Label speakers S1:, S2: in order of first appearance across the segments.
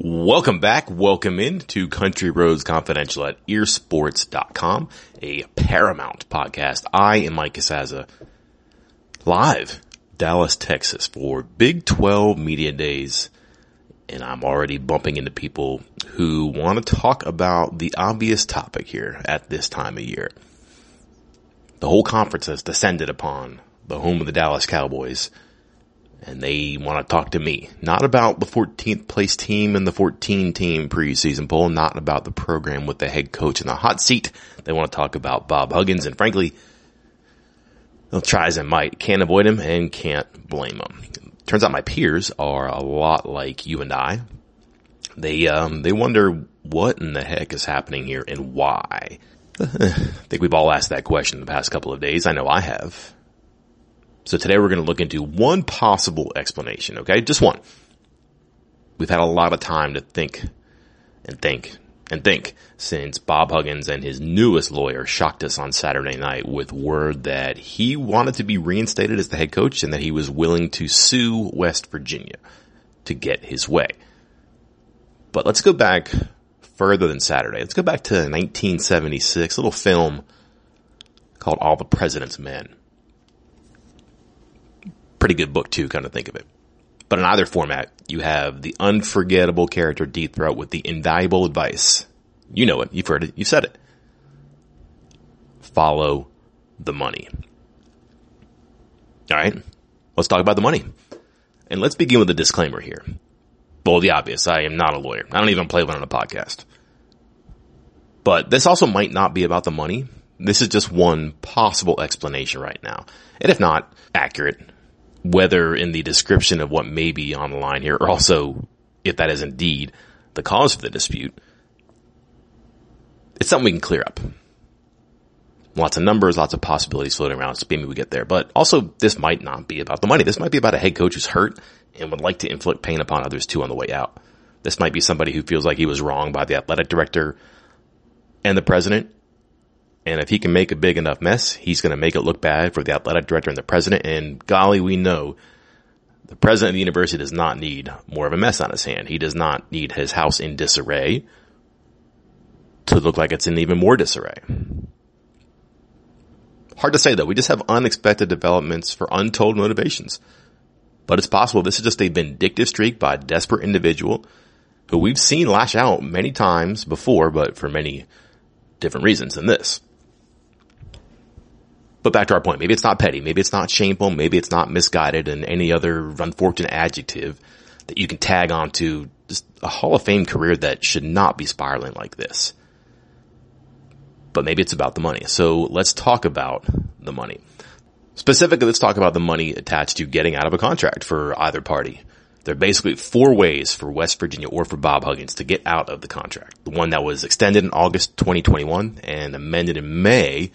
S1: Welcome back. Welcome in to Country Roads Confidential at earsports.com, a Paramount podcast. I am Mike Casazza, live Dallas, Texas for Big 12 Media Days. And I'm already bumping into people who want to talk about the obvious topic here at this time of year. The whole conference has descended upon the home of the Dallas Cowboys and they want to talk to me. Not about the 14th place team and the 14 team preseason poll, not about the program with the head coach in the hot seat. They want to talk about Bob Huggins and frankly, they'll try as they might, can't avoid him and can't blame him. Turns out my peers are a lot like you and I. They, um, they wonder what in the heck is happening here and why. I think we've all asked that question in the past couple of days. I know I have. So today we're going to look into one possible explanation, okay? Just one. We've had a lot of time to think and think and think since Bob Huggins and his newest lawyer shocked us on Saturday night with word that he wanted to be reinstated as the head coach and that he was willing to sue West Virginia to get his way. But let's go back further than Saturday. Let's go back to 1976, a little film called All the President's Men pretty good book too, kind of think of it. But in either format, you have the unforgettable character Deep Throat with the invaluable advice. You know it. You've heard it. You've said it. Follow the money. All right. Let's talk about the money. And let's begin with a disclaimer here. Well, the obvious. I am not a lawyer. I don't even play one on a podcast. But this also might not be about the money. This is just one possible explanation right now. And if not accurate, whether in the description of what may be on the line here, or also if that is indeed the cause of the dispute, it's something we can clear up. Lots of numbers, lots of possibilities floating around, so maybe we get there. But also, this might not be about the money. This might be about a head coach who's hurt and would like to inflict pain upon others too on the way out. This might be somebody who feels like he was wrong by the athletic director and the president and if he can make a big enough mess, he's going to make it look bad for the athletic director and the president. And golly, we know the president of the university does not need more of a mess on his hand. He does not need his house in disarray to look like it's in even more disarray. Hard to say though. We just have unexpected developments for untold motivations. But it's possible this is just a vindictive streak by a desperate individual who we've seen lash out many times before, but for many different reasons than this. But back to our point, maybe it's not petty, maybe it's not shameful, maybe it's not misguided and any other unfortunate adjective that you can tag onto just a Hall of Fame career that should not be spiraling like this. But maybe it's about the money. So let's talk about the money. Specifically, let's talk about the money attached to getting out of a contract for either party. There are basically four ways for West Virginia or for Bob Huggins to get out of the contract. The one that was extended in August 2021 and amended in May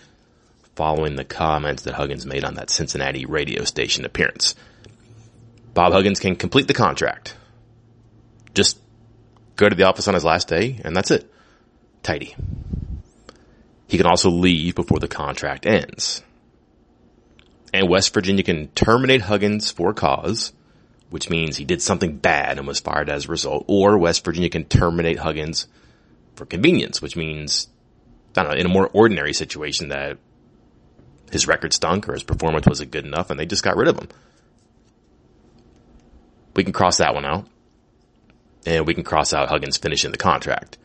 S1: following the comments that Huggins made on that Cincinnati radio station appearance. Bob Huggins can complete the contract. Just go to the office on his last day and that's it. Tidy. He can also leave before the contract ends. And West Virginia can terminate Huggins for cause, which means he did something bad and was fired as a result, or West Virginia can terminate Huggins for convenience, which means, I don't know, in a more ordinary situation that his record stunk or his performance wasn't good enough and they just got rid of him. We can cross that one out. And we can cross out Huggins finishing the contract.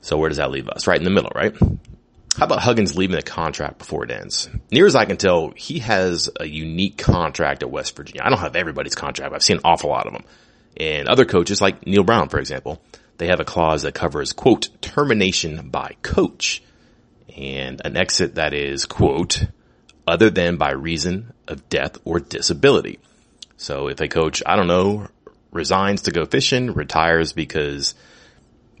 S1: So where does that leave us? Right in the middle, right? How about Huggins leaving the contract before it ends? Near as I can tell, he has a unique contract at West Virginia. I don't have everybody's contract. I've seen an awful lot of them. And other coaches like Neal Brown, for example, they have a clause that covers, quote, termination by coach and an exit that is, quote, other than by reason of death or disability. So if a coach, I don't know, resigns to go fishing, retires because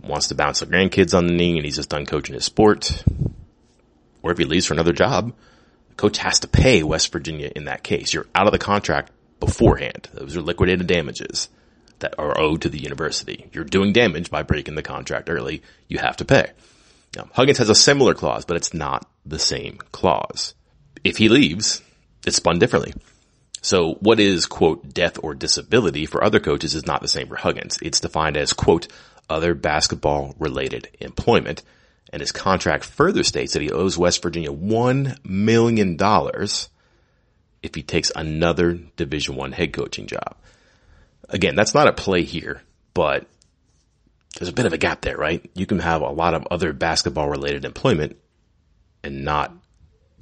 S1: wants to bounce the grandkids on the knee and he's just done coaching his sport, or if he leaves for another job, the coach has to pay West Virginia in that case. You're out of the contract beforehand. Those are liquidated damages that are owed to the university. You're doing damage by breaking the contract early. You have to pay. Now, Huggins has a similar clause, but it's not the same clause. If he leaves, it's spun differently. So what is, quote, death or disability for other coaches is not the same for Huggins. It's defined as, quote, other basketball related employment. And his contract further states that he owes West Virginia $1 million if he takes another division one head coaching job. Again, that's not a play here, but there's a bit of a gap there, right? You can have a lot of other basketball related employment and not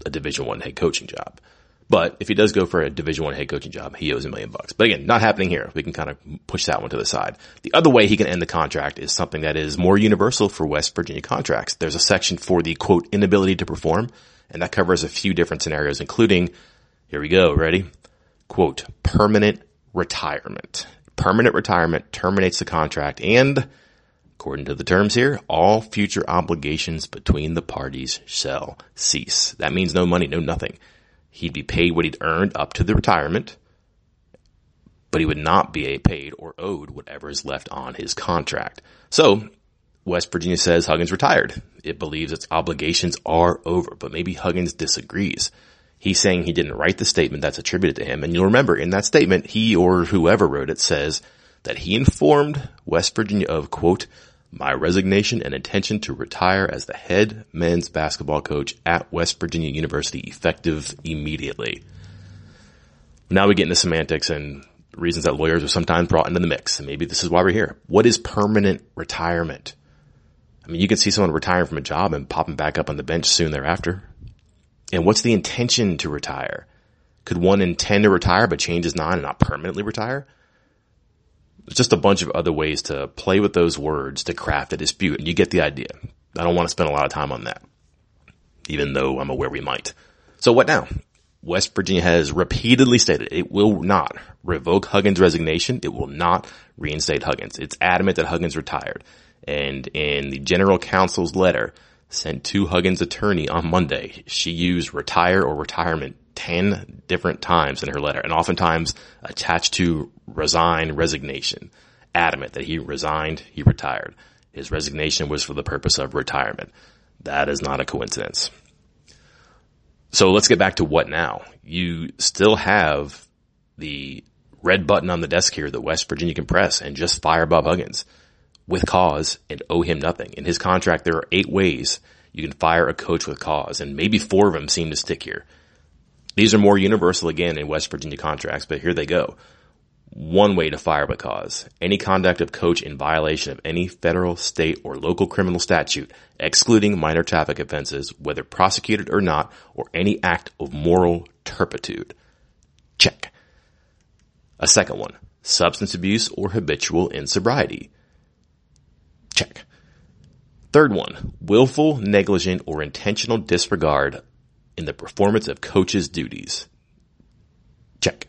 S1: a division one head coaching job. But if he does go for a division one head coaching job, he owes a million bucks. But again, not happening here. We can kind of push that one to the side. The other way he can end the contract is something that is more universal for West Virginia contracts. There's a section for the quote inability to perform, and that covers a few different scenarios, including, here we go, ready? Quote, permanent retirement. Permanent retirement terminates the contract and According to the terms here, all future obligations between the parties shall cease. That means no money, no nothing. He'd be paid what he'd earned up to the retirement, but he would not be paid or owed whatever is left on his contract. So West Virginia says Huggins retired. It believes its obligations are over, but maybe Huggins disagrees. He's saying he didn't write the statement that's attributed to him. And you'll remember in that statement, he or whoever wrote it says that he informed West Virginia of quote, my resignation and intention to retire as the head men's basketball coach at West Virginia University effective immediately. Now we get into semantics and reasons that lawyers are sometimes brought into the mix. And maybe this is why we're here. What is permanent retirement? I mean, you can see someone retiring from a job and popping back up on the bench soon thereafter. And what's the intention to retire? Could one intend to retire but change his mind and not permanently retire? Just a bunch of other ways to play with those words to craft a dispute, and you get the idea. I don't want to spend a lot of time on that, even though I'm aware we might. So what now? West Virginia has repeatedly stated it will not revoke Huggins' resignation. It will not reinstate Huggins. It's adamant that Huggins retired. And in the general counsel's letter sent to Huggins' attorney on Monday, she used retire or retirement 10 different times in her letter and oftentimes attached to resign resignation, adamant that he resigned, he retired. His resignation was for the purpose of retirement. That is not a coincidence. So let's get back to what now. You still have the red button on the desk here that West Virginia can press and just fire Bob Huggins with cause and owe him nothing. In his contract, there are eight ways you can fire a coach with cause and maybe four of them seem to stick here. These are more universal again in West Virginia contracts, but here they go. One way to fire but cause. Any conduct of coach in violation of any federal, state, or local criminal statute, excluding minor traffic offenses, whether prosecuted or not, or any act of moral turpitude. Check. A second one. Substance abuse or habitual insobriety. Check. Third one. Willful, negligent, or intentional disregard in the performance of coach's duties. Check.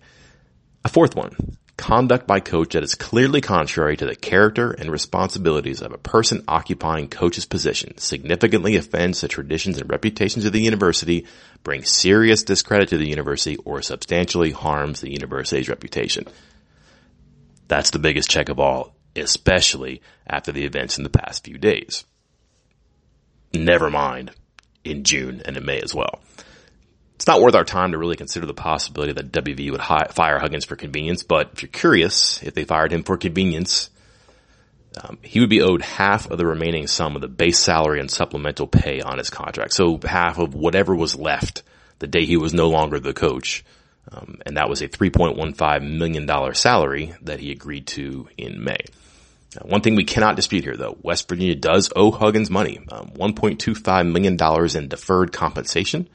S1: A fourth one. Conduct by coach that is clearly contrary to the character and responsibilities of a person occupying coach's position, significantly offends the traditions and reputations of the university, brings serious discredit to the university, or substantially harms the university's reputation. That's the biggest check of all, especially after the events in the past few days. Never mind in June and in May as well. It's not worth our time to really consider the possibility that WV would hi- fire Huggins for convenience, but if you're curious, if they fired him for convenience, um, he would be owed half of the remaining sum of the base salary and supplemental pay on his contract. So half of whatever was left the day he was no longer the coach. Um, and that was a $3.15 million salary that he agreed to in May. Now, one thing we cannot dispute here though, West Virginia does owe Huggins money, um, $1.25 million in deferred compensation.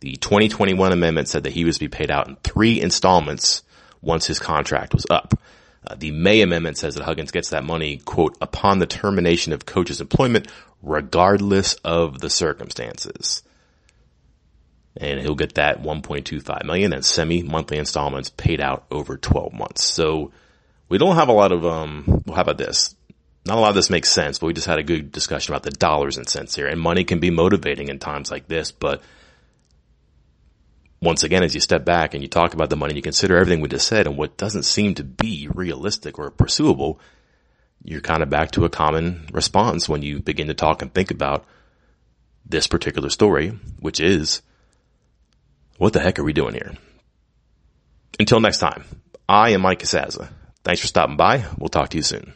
S1: The 2021 amendment said that he was to be paid out in three installments once his contract was up. Uh, the May amendment says that Huggins gets that money, quote, upon the termination of coach's employment, regardless of the circumstances. And he'll get that 1.25 million and semi-monthly installments paid out over 12 months. So we don't have a lot of, um, well, how about this? Not a lot of this makes sense, but we just had a good discussion about the dollars and cents here. And money can be motivating in times like this, but once again, as you step back and you talk about the money, you consider everything we just said and what doesn't seem to be realistic or pursuable, you're kind of back to a common response when you begin to talk and think about this particular story, which is, what the heck are we doing here? until next time, I am Mike Casazza. Thanks for stopping by. We'll talk to you soon.